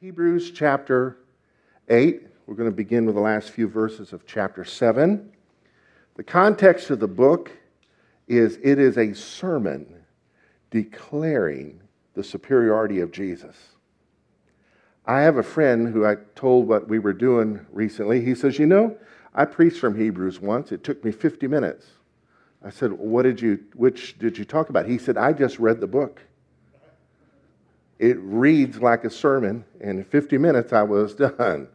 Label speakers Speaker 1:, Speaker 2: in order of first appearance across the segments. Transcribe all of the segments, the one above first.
Speaker 1: Hebrews chapter 8. We're going to begin with the last few verses of chapter 7. The context of the book is it is a sermon declaring the superiority of Jesus. I have a friend who I told what we were doing recently. He says, You know, I preached from Hebrews once. It took me 50 minutes. I said, What did you, which did you talk about? He said, I just read the book. It reads like a sermon, and in 50 minutes I was done.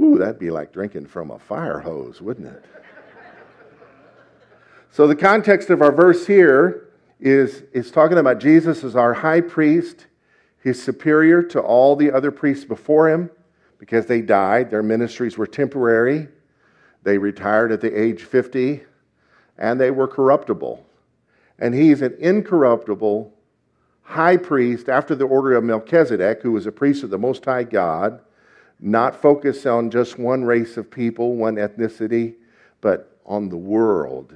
Speaker 1: Ooh, that'd be like drinking from a fire hose, wouldn't it? so, the context of our verse here is, is talking about Jesus as our high priest. He's superior to all the other priests before him because they died. Their ministries were temporary. They retired at the age 50, and they were corruptible. And he's an incorruptible, high priest after the order of Melchizedek, who was a priest of the Most High God, not focused on just one race of people, one ethnicity, but on the world.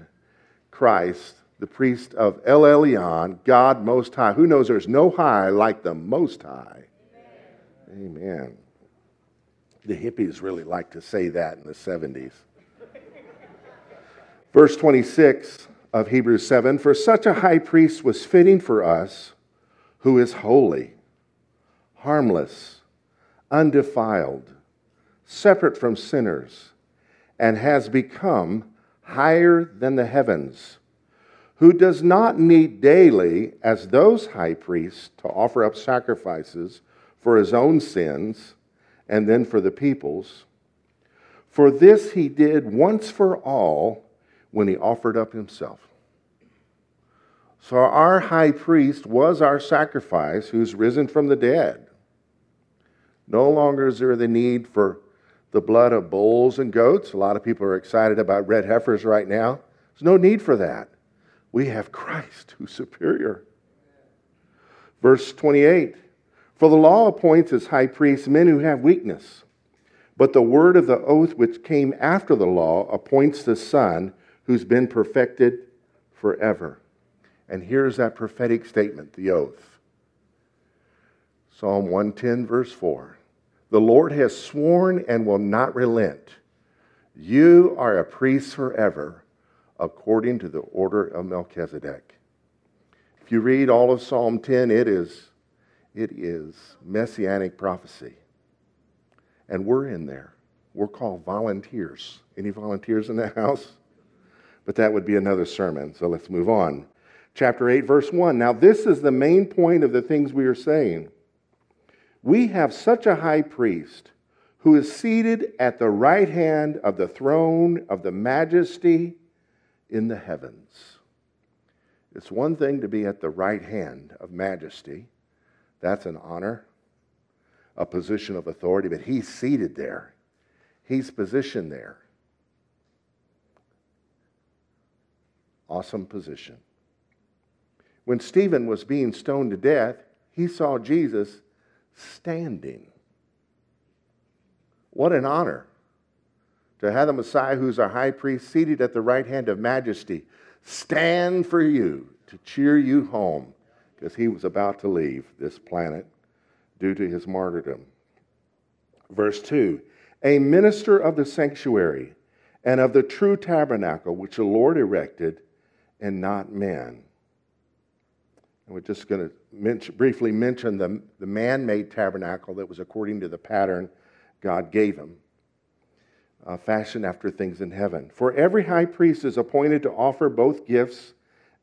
Speaker 1: Christ, the priest of El Elyon, God Most High. Who knows there's no high like the Most High? Amen. Amen. The hippies really like to say that in the 70s. Verse 26 of Hebrews 7 For such a high priest was fitting for us who is holy, harmless, undefiled, separate from sinners, and has become higher than the heavens, who does not need daily, as those high priests, to offer up sacrifices for his own sins and then for the people's. For this he did once for all when he offered up himself. So our high priest was our sacrifice who's risen from the dead. No longer is there the need for the blood of bulls and goats. A lot of people are excited about red heifers right now. There's no need for that. We have Christ who's superior. Verse 28 For the law appoints as high priests men who have weakness, but the word of the oath which came after the law appoints the Son who's been perfected forever. And here's that prophetic statement, the oath. Psalm 110, verse 4. The Lord has sworn and will not relent. You are a priest forever, according to the order of Melchizedek. If you read all of Psalm 10, it is, it is messianic prophecy. And we're in there. We're called volunteers. Any volunteers in the house? But that would be another sermon, so let's move on chapter 8, verse 1. Now, this is the main point of the things we are saying. We have such a high priest who is seated at the right hand of the throne of the majesty in the heavens. It's one thing to be at the right hand of majesty, that's an honor, a position of authority, but he's seated there, he's positioned there. Awesome position. When Stephen was being stoned to death, he saw Jesus standing. What an honor to have the Messiah, who's our high priest, seated at the right hand of majesty, stand for you to cheer you home because he was about to leave this planet due to his martyrdom. Verse 2 A minister of the sanctuary and of the true tabernacle which the Lord erected, and not man. And we're just going to mention, briefly mention the, the man made tabernacle that was according to the pattern God gave him, uh, fashioned after things in heaven. For every high priest is appointed to offer both gifts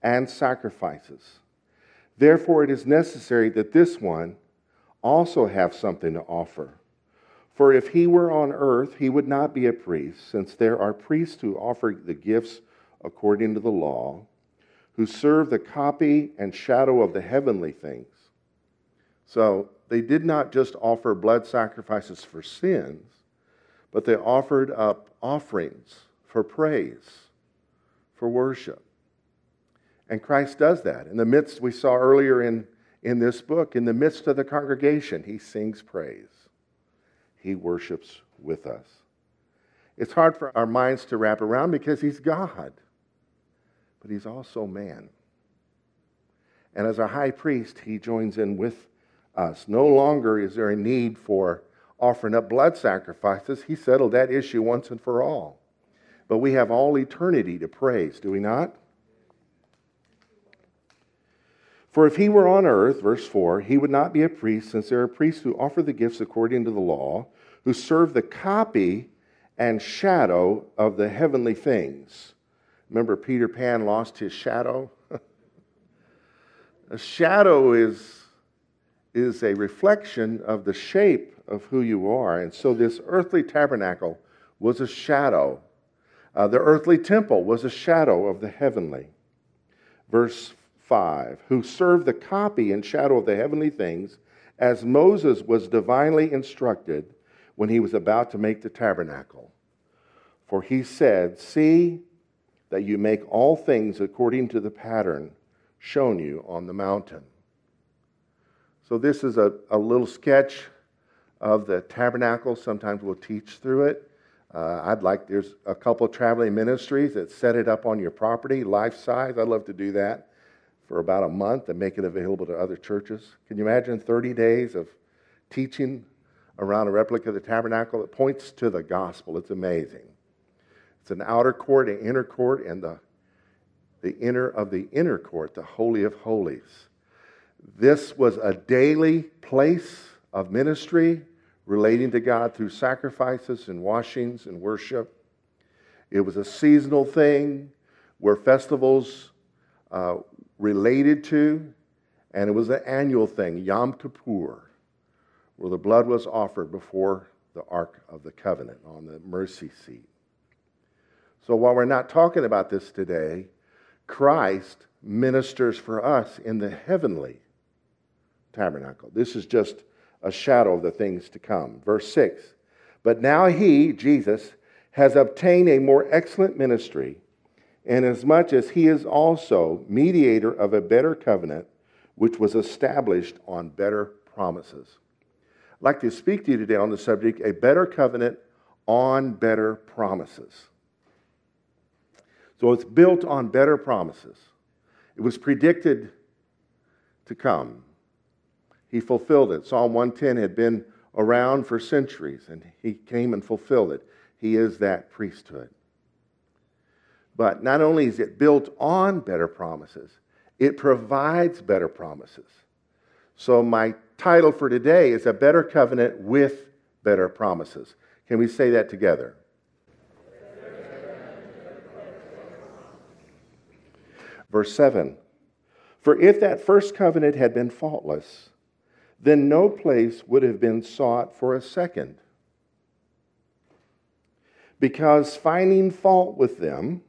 Speaker 1: and sacrifices. Therefore, it is necessary that this one also have something to offer. For if he were on earth, he would not be a priest, since there are priests who offer the gifts according to the law who serve the copy and shadow of the heavenly things. So they did not just offer blood sacrifices for sins, but they offered up offerings for praise, for worship. And Christ does that. In the midst, we saw earlier in, in this book, in the midst of the congregation, he sings praise. He worships with us. It's hard for our minds to wrap around because he's God but he's also man. And as a high priest, he joins in with us. No longer is there a need for offering up blood sacrifices. He settled that issue once and for all. But we have all eternity to praise, do we not? For if he were on earth, verse 4, he would not be a priest, since there are priests who offer the gifts according to the law, who serve the copy and shadow of the heavenly things. Remember, Peter Pan lost his shadow? a shadow is, is a reflection of the shape of who you are. And so, this earthly tabernacle was a shadow. Uh, the earthly temple was a shadow of the heavenly. Verse 5 Who served the copy and shadow of the heavenly things, as Moses was divinely instructed when he was about to make the tabernacle. For he said, See that you make all things according to the pattern shown you on the mountain. So, this is a, a little sketch of the tabernacle. Sometimes we'll teach through it. Uh, I'd like, there's a couple traveling ministries that set it up on your property, life size. I'd love to do that for about a month and make it available to other churches. Can you imagine 30 days of teaching around a replica of the tabernacle? It points to the gospel. It's amazing. It's an outer court, an inner court, and the, the inner of the inner court, the Holy of Holies. This was a daily place of ministry relating to God through sacrifices and washings and worship. It was a seasonal thing where festivals uh, related to, and it was an annual thing, Yom Kippur, where the blood was offered before the Ark of the Covenant on the mercy seat. So while we're not talking about this today, Christ ministers for us in the heavenly tabernacle. This is just a shadow of the things to come. Verse 6 But now he, Jesus, has obtained a more excellent ministry inasmuch as he is also mediator of a better covenant, which was established on better promises. I'd like to speak to you today on the subject a better covenant on better promises. So it's built on better promises. It was predicted to come. He fulfilled it. Psalm 110 had been around for centuries, and he came and fulfilled it. He is that priesthood. But not only is it built on better promises, it provides better promises. So, my title for today is A Better Covenant with Better Promises. Can we say that together? Verse 7 For if that first covenant had been faultless, then no place would have been sought for a second. Because finding fault with them,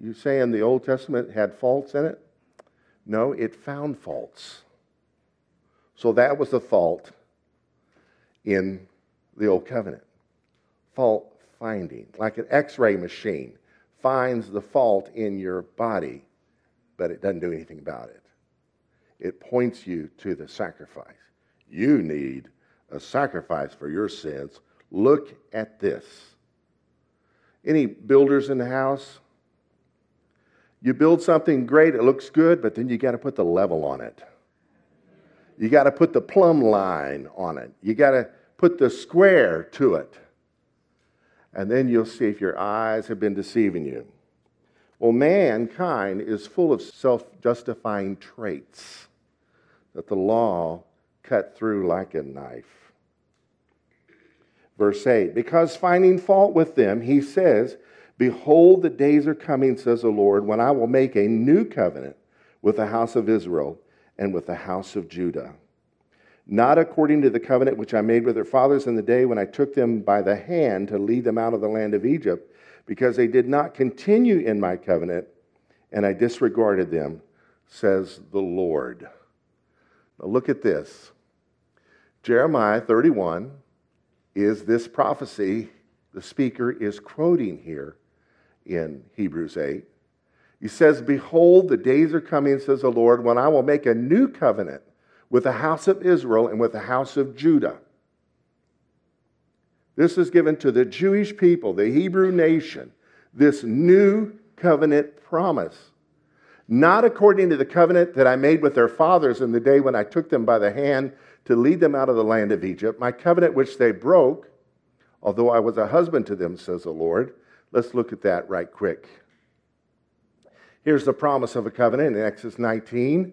Speaker 1: You saying the Old Testament had faults in it? No, it found faults. So that was the fault in the Old Covenant. Fault finding, like an x ray machine finds the fault in your body, but it doesn't do anything about it. It points you to the sacrifice. You need a sacrifice for your sins. Look at this. Any builders in the house? You build something great, it looks good, but then you got to put the level on it. You got to put the plumb line on it. You got to put the square to it. And then you'll see if your eyes have been deceiving you. Well, mankind is full of self justifying traits that the law cut through like a knife. Verse 8 Because finding fault with them, he says, Behold, the days are coming, says the Lord, when I will make a new covenant with the house of Israel and with the house of Judah. Not according to the covenant which I made with their fathers in the day when I took them by the hand to lead them out of the land of Egypt, because they did not continue in my covenant, and I disregarded them, says the Lord. Now look at this. Jeremiah 31 is this prophecy the speaker is quoting here in Hebrews 8. He says, Behold, the days are coming, says the Lord, when I will make a new covenant with the house of Israel and with the house of Judah. This is given to the Jewish people, the Hebrew nation, this new covenant promise. not according to the covenant that I made with their fathers in the day when I took them by the hand to lead them out of the land of Egypt, my covenant which they broke, although I was a husband to them, says the Lord. Let's look at that right quick. Here's the promise of a covenant in Exodus 19.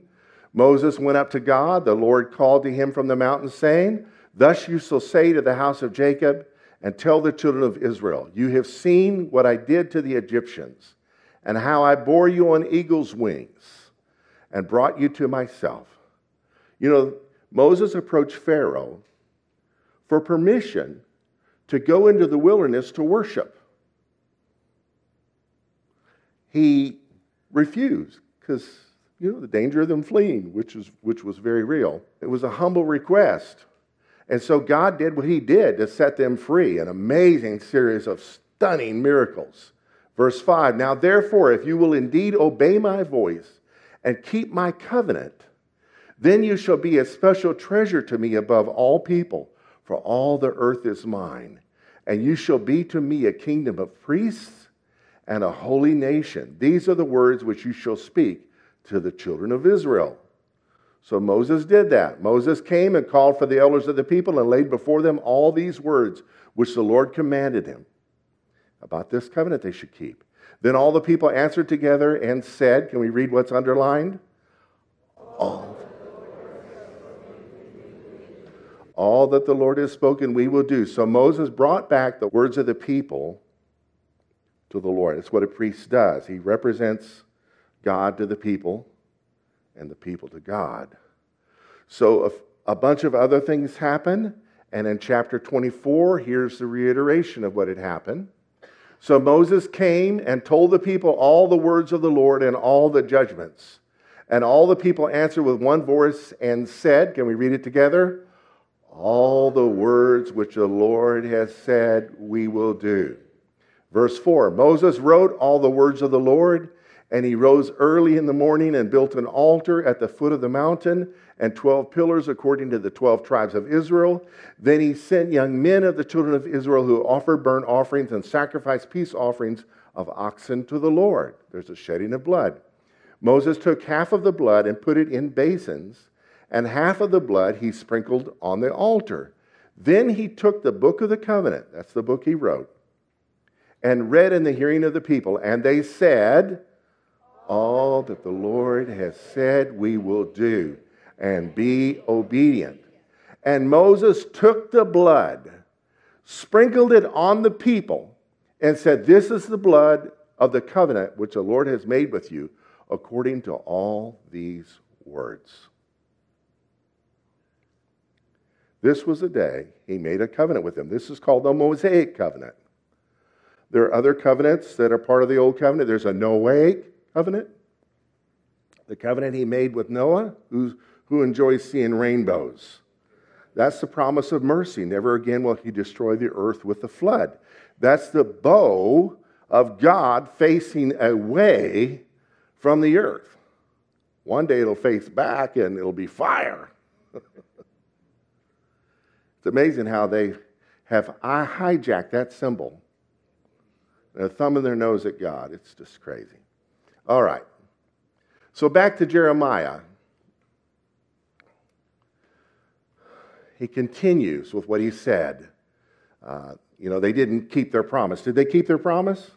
Speaker 1: Moses went up to God. The Lord called to him from the mountain, saying, Thus you shall say to the house of Jacob, and tell the children of Israel, You have seen what I did to the Egyptians, and how I bore you on eagle's wings, and brought you to myself. You know, Moses approached Pharaoh for permission to go into the wilderness to worship. He refused because you know the danger of them fleeing, which was which was very real. It was a humble request. And so God did what he did to set them free, an amazing series of stunning miracles. Verse 5 Now therefore, if you will indeed obey my voice and keep my covenant, then you shall be a special treasure to me above all people, for all the earth is mine. And you shall be to me a kingdom of priests and a holy nation. These are the words which you shall speak to the children of Israel. So Moses did that. Moses came and called for the elders of the people and laid before them all these words which the Lord commanded him about this covenant they should keep. Then all the people answered together and said, Can we read what's underlined? All All that the Lord has spoken, we will do. So Moses brought back the words of the people to the Lord. It's what a priest does. He represents God to the people and the people to God. So a, a bunch of other things happen. And in chapter 24, here's the reiteration of what had happened. So Moses came and told the people all the words of the Lord and all the judgments. And all the people answered with one voice and said, Can we read it together? All the words which the Lord has said, we will do. Verse 4 Moses wrote all the words of the Lord, and he rose early in the morning and built an altar at the foot of the mountain and 12 pillars according to the 12 tribes of Israel. Then he sent young men of the children of Israel who offered burnt offerings and sacrificed peace offerings of oxen to the Lord. There's a shedding of blood. Moses took half of the blood and put it in basins and half of the blood he sprinkled on the altar. Then he took the book of the covenant, that's the book he wrote, and read in the hearing of the people. And they said, All that the Lord has said we will do, and be obedient. And Moses took the blood, sprinkled it on the people, and said, This is the blood of the covenant which the Lord has made with you, according to all these words. This was the day he made a covenant with them. This is called the Mosaic covenant. There are other covenants that are part of the Old Covenant. There's a Noahic covenant, the covenant he made with Noah, who, who enjoys seeing rainbows. That's the promise of mercy. Never again will he destroy the earth with the flood. That's the bow of God facing away from the earth. One day it'll face back and it'll be fire. It's amazing how they have hijacked that symbol. They're thumbing their nose at God. It's just crazy. All right. So back to Jeremiah. He continues with what he said. Uh, you know, they didn't keep their promise. Did they keep their promise?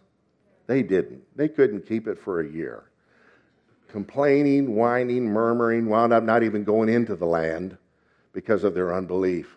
Speaker 1: They didn't. They couldn't keep it for a year. Complaining, whining, murmuring, wound up not even going into the land because of their unbelief.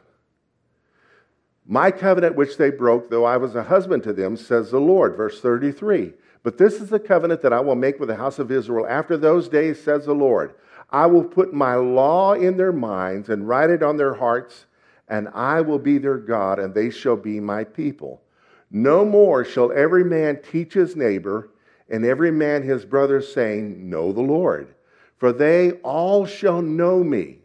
Speaker 1: My covenant which they broke, though I was a husband to them, says the Lord. Verse 33. But this is the covenant that I will make with the house of Israel after those days, says the Lord. I will put my law in their minds and write it on their hearts, and I will be their God, and they shall be my people. No more shall every man teach his neighbor, and every man his brother, saying, Know the Lord. For they all shall know me,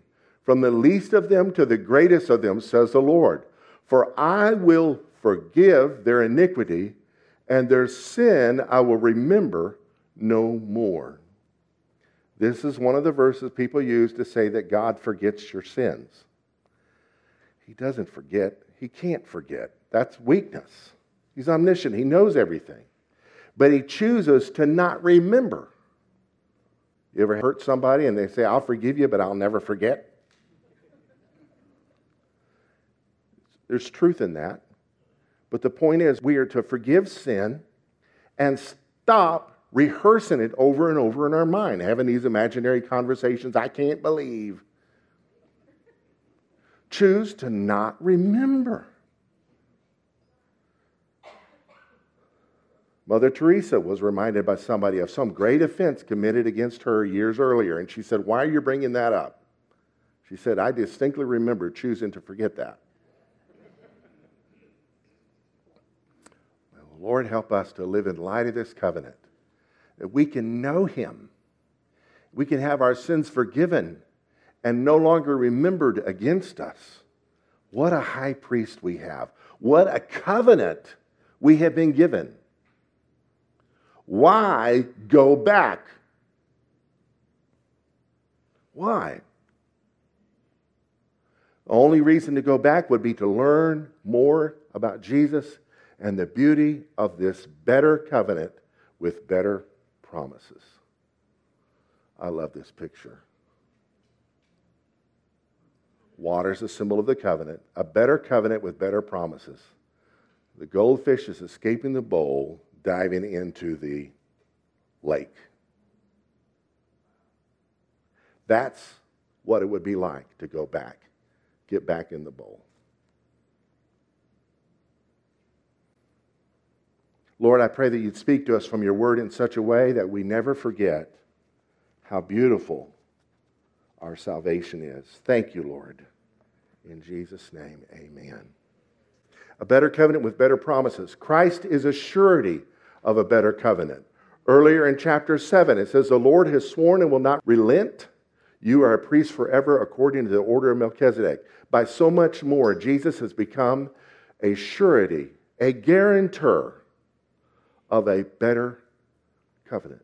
Speaker 1: from the least of them to the greatest of them, says the Lord. For I will forgive their iniquity, and their sin I will remember no more. This is one of the verses people use to say that God forgets your sins. He doesn't forget, He can't forget. That's weakness. He's omniscient, He knows everything. But He chooses to not remember. You ever hurt somebody and they say, I'll forgive you, but I'll never forget? There's truth in that. But the point is, we are to forgive sin and stop rehearsing it over and over in our mind, having these imaginary conversations. I can't believe. Choose to not remember. Mother Teresa was reminded by somebody of some great offense committed against her years earlier, and she said, Why are you bringing that up? She said, I distinctly remember choosing to forget that. Lord, help us to live in light of this covenant, that we can know Him, we can have our sins forgiven and no longer remembered against us. What a high priest we have! What a covenant we have been given. Why go back? Why? The only reason to go back would be to learn more about Jesus and the beauty of this better covenant with better promises. I love this picture. Water is a symbol of the covenant, a better covenant with better promises. The goldfish is escaping the bowl diving into the lake. That's what it would be like to go back, get back in the bowl. Lord, I pray that you'd speak to us from your word in such a way that we never forget how beautiful our salvation is. Thank you, Lord. In Jesus' name, amen. A better covenant with better promises. Christ is a surety of a better covenant. Earlier in chapter 7, it says, The Lord has sworn and will not relent. You are a priest forever according to the order of Melchizedek. By so much more, Jesus has become a surety, a guarantor of a better covenant.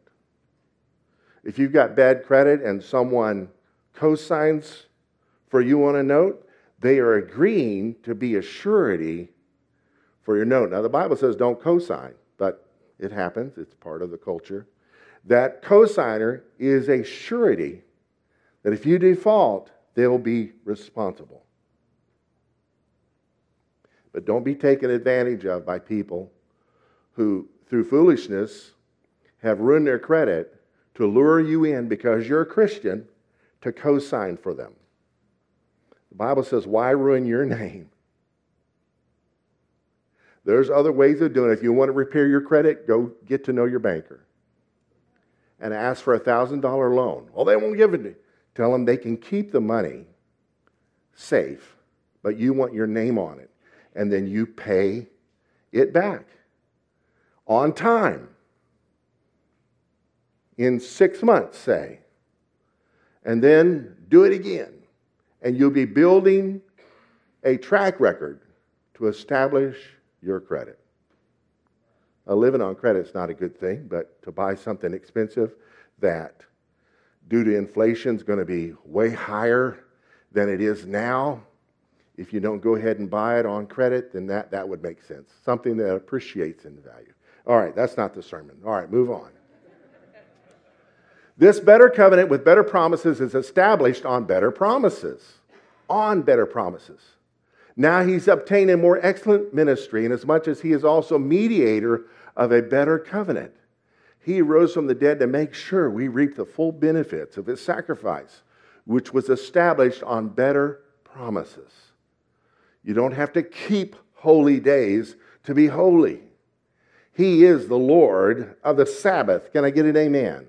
Speaker 1: If you've got bad credit and someone cosigns for you on a note, they are agreeing to be a surety for your note. Now, the Bible says don't cosign, but it happens, it's part of the culture. That cosigner is a surety that if you default, they'll be responsible. But don't be taken advantage of by people who, through foolishness, have ruined their credit to lure you in because you're a Christian to co sign for them. The Bible says, Why ruin your name? There's other ways of doing it. If you want to repair your credit, go get to know your banker and ask for a $1,000 loan. Well, they won't give it to you. Tell them they can keep the money safe, but you want your name on it. And then you pay it back on time in six months, say. And then do it again. And you'll be building a track record to establish your credit. Now, living on credit is not a good thing, but to buy something expensive that, due to inflation, is going to be way higher than it is now, if you don't go ahead and buy it on credit, then that, that would make sense. Something that appreciates in value. All right, that's not the sermon. All right, move on. This better covenant with better promises is established on better promises. On better promises. Now he's obtained a more excellent ministry, inasmuch as he is also mediator of a better covenant. He rose from the dead to make sure we reap the full benefits of his sacrifice, which was established on better promises. You don't have to keep holy days to be holy. He is the Lord of the Sabbath. Can I get an amen? amen?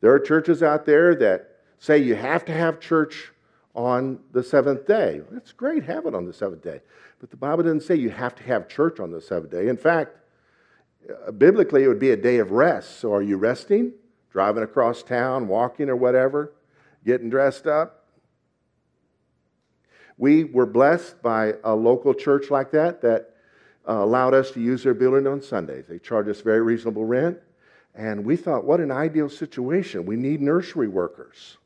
Speaker 1: There are churches out there that say you have to have church on the seventh day. That's great, have it on the seventh day. But the Bible doesn't say you have to have church on the seventh day. In fact, uh, biblically, it would be a day of rest. So are you resting? Driving across town, walking, or whatever? Getting dressed up? We were blessed by a local church like that that uh, allowed us to use their building on Sundays. They charged us very reasonable rent. And we thought, what an ideal situation. We need nursery workers.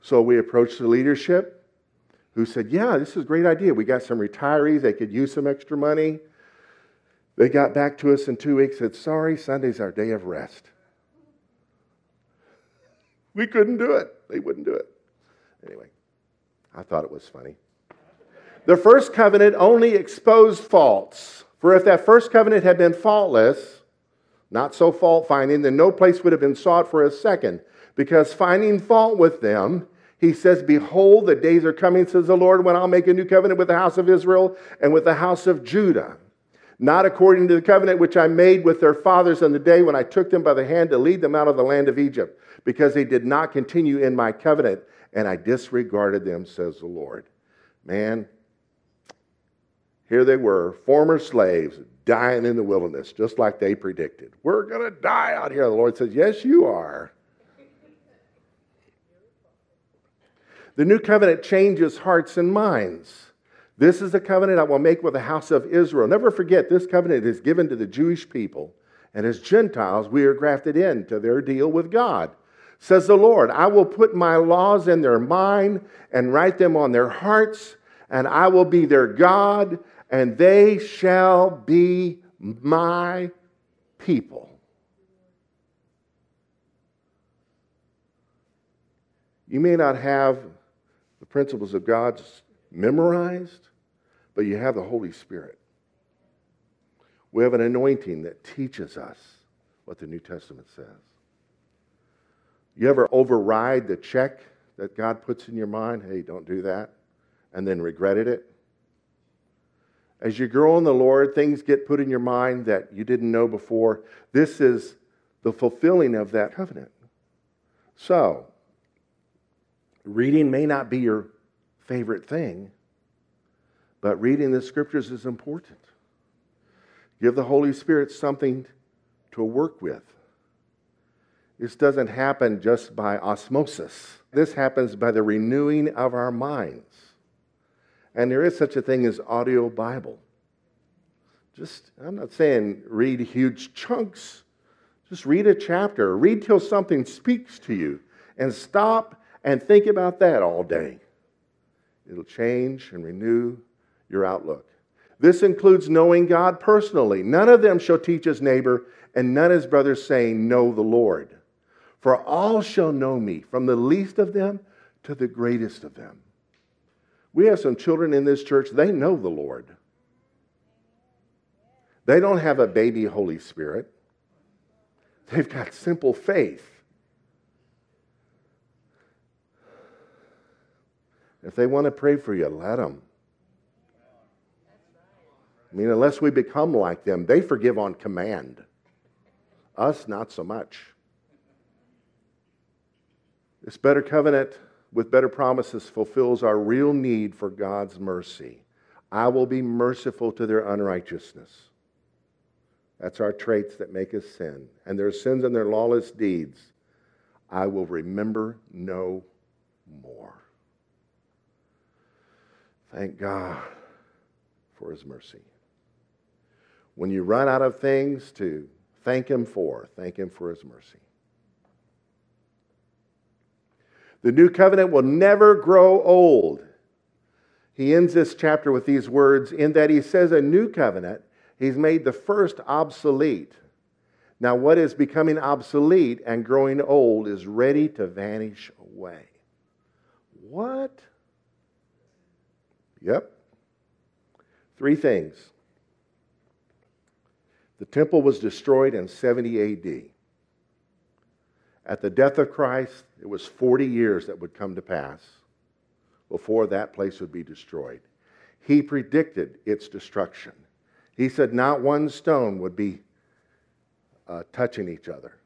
Speaker 1: So we approached the leadership who said, Yeah, this is a great idea. We got some retirees, they could use some extra money. They got back to us in two weeks, said, Sorry, Sunday's our day of rest. We couldn't do it. They wouldn't do it. Anyway, I thought it was funny. The first covenant only exposed faults. For if that first covenant had been faultless, not so fault finding, then no place would have been sought for a second. Because finding fault with them, he says, Behold, the days are coming, says the Lord, when I'll make a new covenant with the house of Israel and with the house of Judah. Not according to the covenant which I made with their fathers on the day when I took them by the hand to lead them out of the land of Egypt, because they did not continue in my covenant, and I disregarded them, says the Lord. Man, here they were, former slaves, dying in the wilderness, just like they predicted. We're going to die out here. The Lord says, Yes, you are. The new covenant changes hearts and minds. This is the covenant I will make with the house of Israel. Never forget, this covenant is given to the Jewish people, and as Gentiles, we are grafted into their deal with God. Says the Lord, I will put my laws in their mind and write them on their hearts, and I will be their God, and they shall be my people. You may not have the principles of God memorized, but you have the Holy Spirit. We have an anointing that teaches us what the New Testament says. You ever override the check that God puts in your mind? Hey, don't do that. And then regretted it? As you grow in the Lord, things get put in your mind that you didn't know before. This is the fulfilling of that covenant. So, reading may not be your favorite thing, but reading the scriptures is important. Give the Holy Spirit something to work with. This doesn't happen just by osmosis. This happens by the renewing of our minds. And there is such a thing as audio Bible. Just, I'm not saying read huge chunks. Just read a chapter. Read till something speaks to you. And stop and think about that all day. It'll change and renew your outlook. This includes knowing God personally. None of them shall teach his neighbor, and none his brother, saying, Know the Lord. For all shall know me, from the least of them to the greatest of them. We have some children in this church, they know the Lord. They don't have a baby Holy Spirit, they've got simple faith. If they want to pray for you, let them. I mean, unless we become like them, they forgive on command. Us, not so much. This better covenant with better promises fulfills our real need for God's mercy. I will be merciful to their unrighteousness. That's our traits that make us sin. And their sins and their lawless deeds, I will remember no more. Thank God for his mercy. When you run out of things to thank him for, thank him for his mercy. The new covenant will never grow old. He ends this chapter with these words in that he says a new covenant, he's made the first obsolete. Now, what is becoming obsolete and growing old is ready to vanish away. What? Yep. Three things. The temple was destroyed in 70 AD. At the death of Christ, it was 40 years that would come to pass before that place would be destroyed. He predicted its destruction. He said not one stone would be uh, touching each other.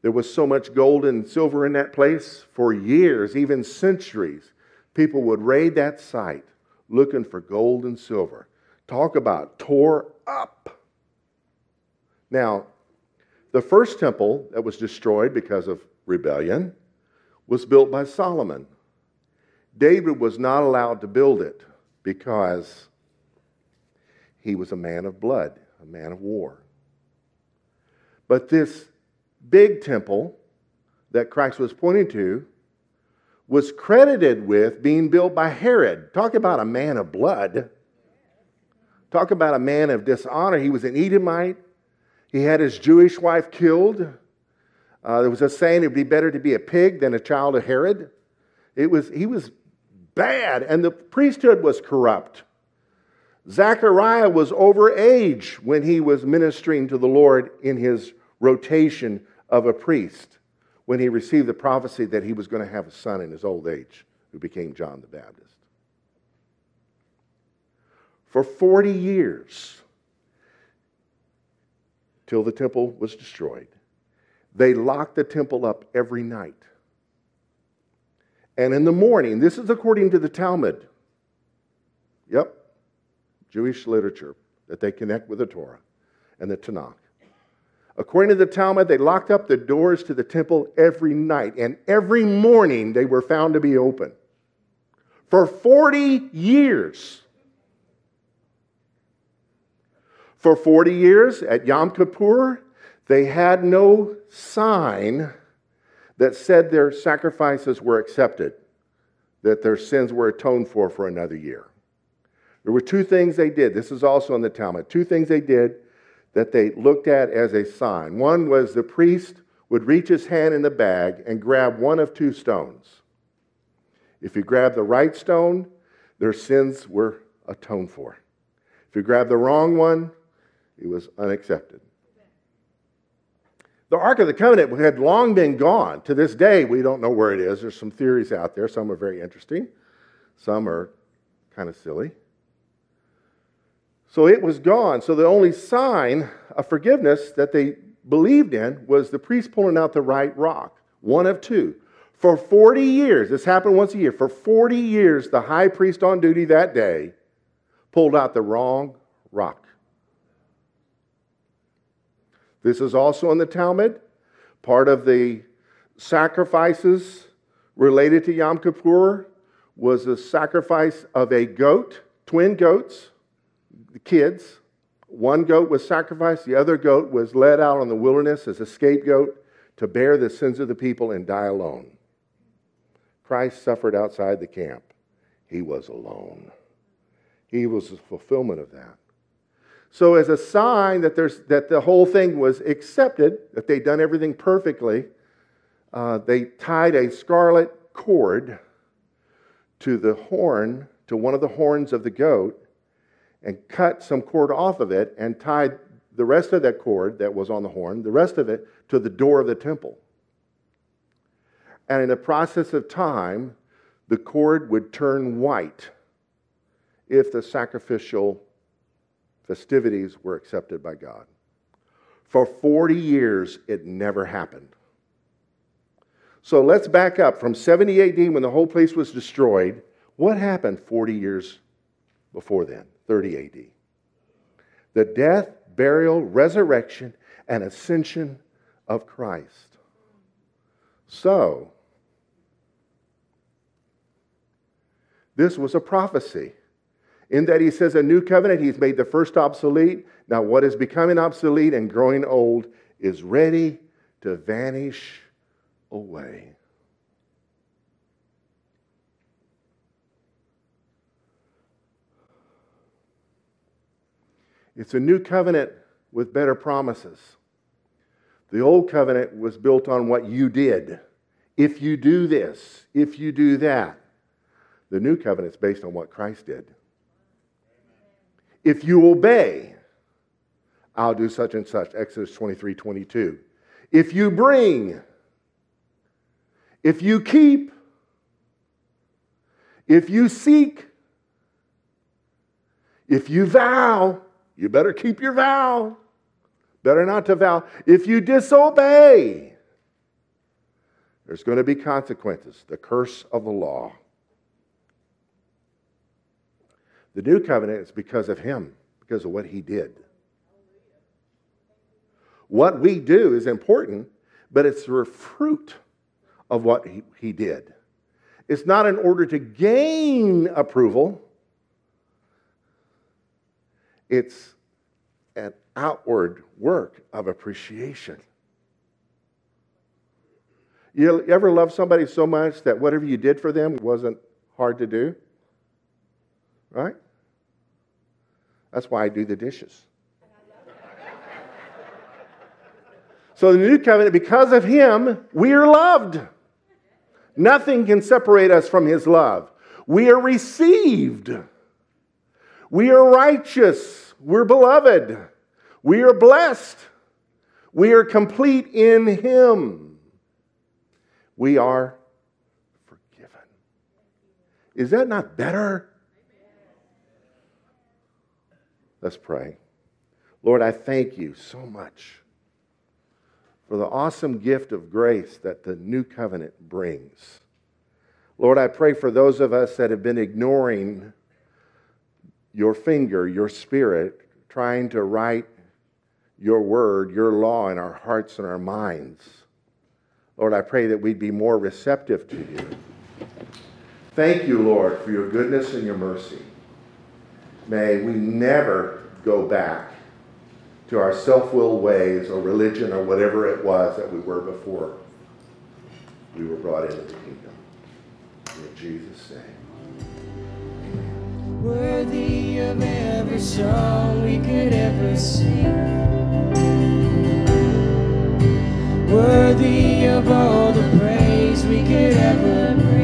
Speaker 1: There was so much gold and silver in that place for years, even centuries. People would raid that site looking for gold and silver. Talk about tore up. Now, the first temple that was destroyed because of rebellion was built by Solomon. David was not allowed to build it because he was a man of blood, a man of war. But this big temple that Christ was pointing to was credited with being built by Herod. Talk about a man of blood. Talk about a man of dishonor. He was an Edomite. He had his Jewish wife killed. Uh, there was a saying it would be better to be a pig than a child of Herod. It was, he was bad, and the priesthood was corrupt. Zechariah was over age when he was ministering to the Lord in his rotation of a priest, when he received the prophecy that he was going to have a son in his old age who became John the Baptist. For 40 years, till the temple was destroyed, they locked the temple up every night. And in the morning, this is according to the Talmud. Yep, Jewish literature that they connect with the Torah and the Tanakh. According to the Talmud, they locked up the doors to the temple every night, and every morning they were found to be open. For 40 years. For 40 years at Yom Kippur, they had no sign that said their sacrifices were accepted, that their sins were atoned for for another year. There were two things they did. This is also in the Talmud. Two things they did that they looked at as a sign. One was the priest would reach his hand in the bag and grab one of two stones. If he grabbed the right stone, their sins were atoned for. If he grabbed the wrong one, it was unaccepted. The Ark of the Covenant had long been gone. To this day, we don't know where it is. There's some theories out there. Some are very interesting, some are kind of silly. So it was gone. So the only sign of forgiveness that they believed in was the priest pulling out the right rock, one of two. For 40 years, this happened once a year, for 40 years, the high priest on duty that day pulled out the wrong rock. This is also in the Talmud. Part of the sacrifices related to Yom Kippur was the sacrifice of a goat, twin goats, the kids. One goat was sacrificed, the other goat was led out on the wilderness as a scapegoat to bear the sins of the people and die alone. Christ suffered outside the camp. He was alone. He was the fulfillment of that. So, as a sign that, there's, that the whole thing was accepted, that they'd done everything perfectly, uh, they tied a scarlet cord to the horn, to one of the horns of the goat, and cut some cord off of it and tied the rest of that cord that was on the horn, the rest of it, to the door of the temple. And in the process of time, the cord would turn white if the sacrificial festivities were accepted by God. For 40 years, it never happened. So let's back up from 70 AD when the whole place was destroyed. What happened 40 years before then? 30 AD. The death, burial, resurrection, and ascension of Christ. So, this was a prophecy in that he says a new covenant, he's made the first obsolete. Now, what is becoming obsolete and growing old is ready to vanish away. It's a new covenant with better promises. The old covenant was built on what you did. If you do this, if you do that. The new covenant is based on what Christ did. If you obey, I'll do such and such. Exodus 23 22. If you bring, if you keep, if you seek, if you vow, you better keep your vow. Better not to vow. If you disobey, there's going to be consequences. The curse of the law. The new covenant is because of him, because of what he did. What we do is important, but it's the fruit of what he, he did. It's not in order to gain approval, it's an outward work of appreciation. You ever love somebody so much that whatever you did for them wasn't hard to do? Right? That's why I do the dishes. So, the new covenant, because of him, we are loved. Nothing can separate us from his love. We are received. We are righteous. We're beloved. We are blessed. We are complete in him. We are forgiven. Is that not better? Let's pray. Lord, I thank you so much for the awesome gift of grace that the new covenant brings. Lord, I pray for those of us that have been ignoring your finger, your spirit, trying to write your word, your law in our hearts and our minds. Lord, I pray that we'd be more receptive to you. Thank you, Lord, for your goodness and your mercy. May we never go back to our self will ways or religion or whatever it was that we were before we were brought into the kingdom. In Jesus' name.
Speaker 2: Worthy of every song we could ever sing. Worthy of all the praise we could ever bring.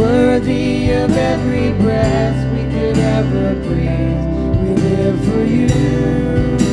Speaker 2: Worthy of every breath we could ever breathe. We live for you.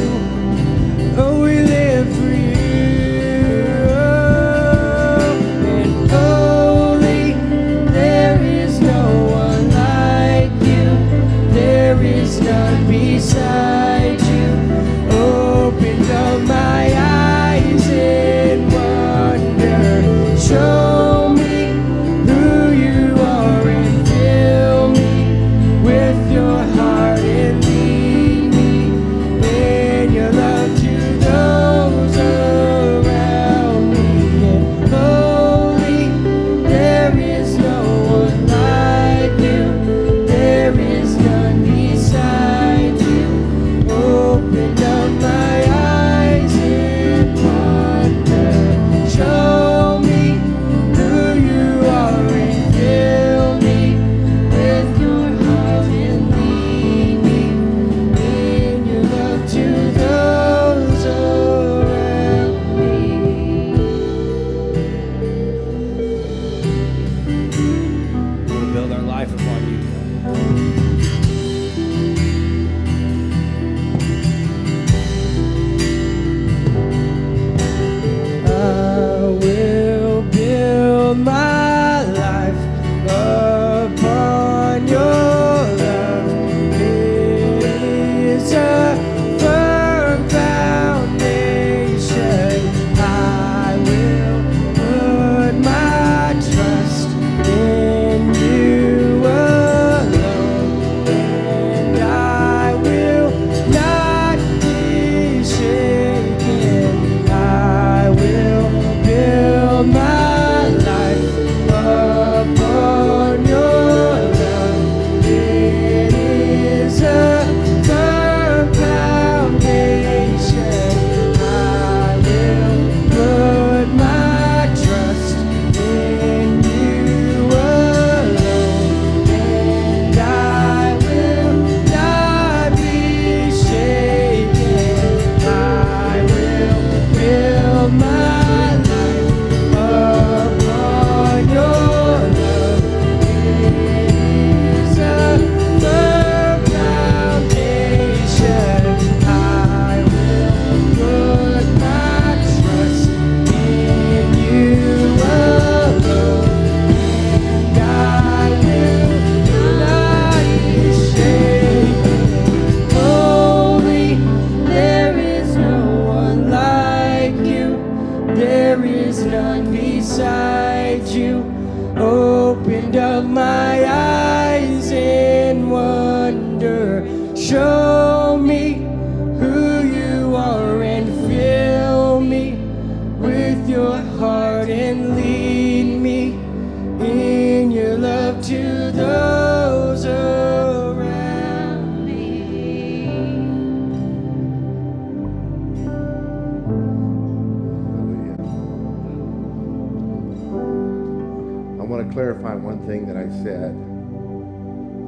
Speaker 1: Thing that I said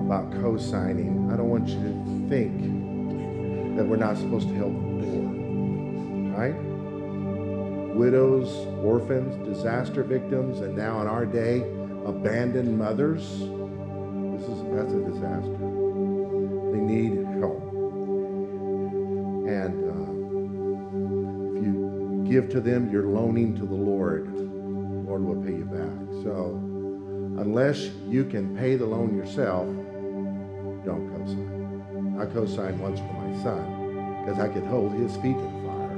Speaker 1: about co signing. I don't want you to think that we're not supposed to help poor, right? Widows, orphans, disaster victims, and now in our day, abandoned mothers. This is that's a disaster. They need help. And uh, if you give to them, you're loaning to the Lord. The Lord will pay you back. So unless you can pay the loan yourself, don't co-sign. I co-signed once for my son because I could hold his feet to the fire.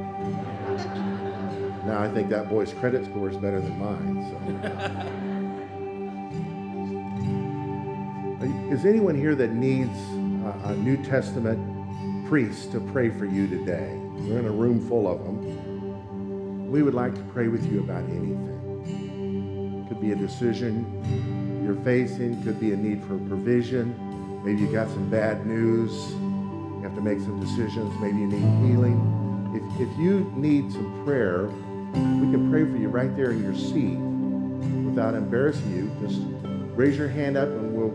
Speaker 1: Now I think that boy's credit score is better than mine. So. Is anyone here that needs a New Testament priest to pray for you today? We're in a room full of them. We would like to pray with you about anything. Could be a decision you're facing, could be a need for provision. Maybe you got some bad news. You have to make some decisions. Maybe you need healing. If, if you need some prayer, we can pray for you right there in your seat without embarrassing you. Just raise your hand up and we'll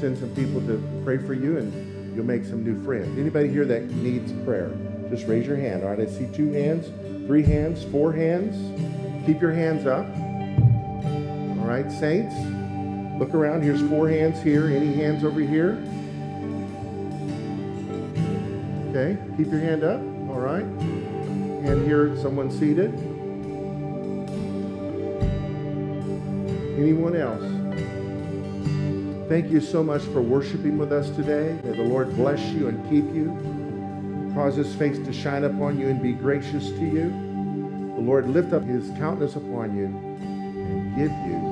Speaker 1: send some people to pray for you and you'll make some new friends. Anybody here that needs prayer, just raise your hand. All right, I see two hands, three hands, four hands. Keep your hands up. All right, saints, look around. Here's four hands here. Any hands over here? Okay, keep your hand up. All right. And here, someone seated. Anyone else? Thank you so much for worshiping with us today. May the Lord bless you and keep you, cause his face to shine upon you and be gracious to you. The Lord lift up his countenance upon you and give you